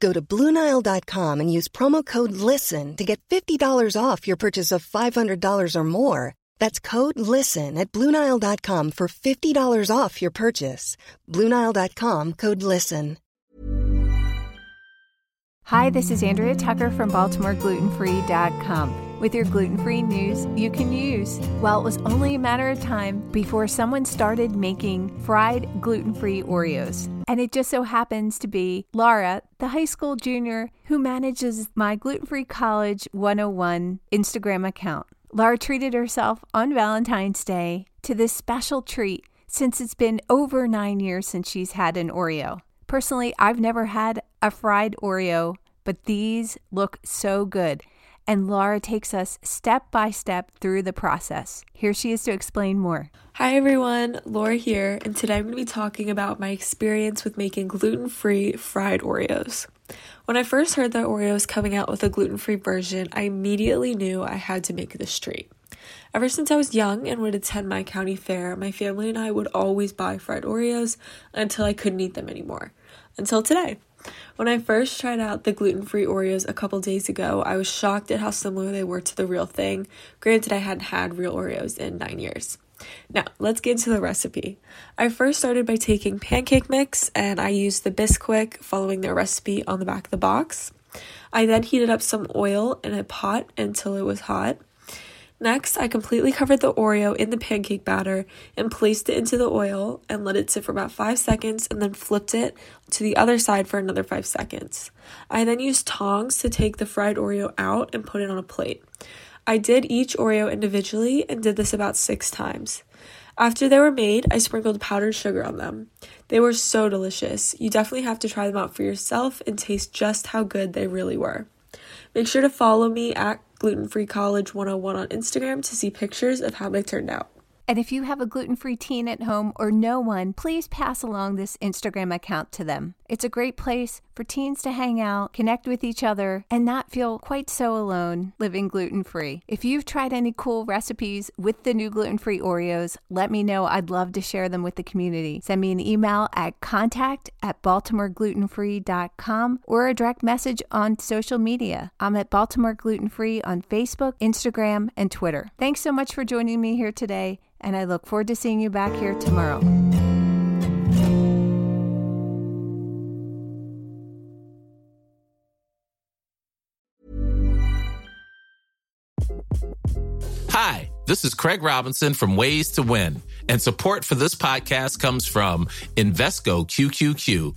Go to Bluenile.com and use promo code LISTEN to get $50 off your purchase of $500 or more. That's code LISTEN at Bluenile.com for $50 off your purchase. Bluenile.com code LISTEN. Hi, this is Andrea Tucker from BaltimoreGlutenFree.com with your gluten free news you can use. Well, it was only a matter of time before someone started making fried gluten free Oreos. And it just so happens to be Laura, the high school junior who manages my Gluten Free College 101 Instagram account. Laura treated herself on Valentine's Day to this special treat since it's been over nine years since she's had an Oreo. Personally, I've never had a fried Oreo, but these look so good. And Laura takes us step by step through the process. Here she is to explain more. Hi everyone, Laura here, and today I'm going to be talking about my experience with making gluten free fried Oreos. When I first heard that Oreo was coming out with a gluten free version, I immediately knew I had to make this treat. Ever since I was young and would attend my county fair, my family and I would always buy fried Oreos until I couldn't eat them anymore. Until today. When I first tried out the gluten free Oreos a couple days ago, I was shocked at how similar they were to the real thing. Granted, I hadn't had real Oreos in nine years. Now, let's get into the recipe. I first started by taking pancake mix and I used the Bisquick following their recipe on the back of the box. I then heated up some oil in a pot until it was hot. Next, I completely covered the Oreo in the pancake batter and placed it into the oil and let it sit for about 5 seconds and then flipped it to the other side for another 5 seconds. I then used tongs to take the fried Oreo out and put it on a plate. I did each Oreo individually and did this about 6 times. After they were made, I sprinkled powdered sugar on them. They were so delicious. You definitely have to try them out for yourself and taste just how good they really were. Make sure to follow me at Gluten Free College 101 on Instagram to see pictures of how they turned out. And if you have a gluten free teen at home or no one, please pass along this Instagram account to them. It's a great place for teens to hang out, connect with each other, and not feel quite so alone living gluten free. If you've tried any cool recipes with the new gluten free Oreos, let me know. I'd love to share them with the community. Send me an email at contact at baltimoreglutenfree.com or a direct message on social media. I'm at Baltimore Gluten Free on Facebook, Instagram, and Twitter. Thanks so much for joining me here today, and I look forward to seeing you back here tomorrow. Hi, this is Craig Robinson from Ways to Win, and support for this podcast comes from Invesco QQQ,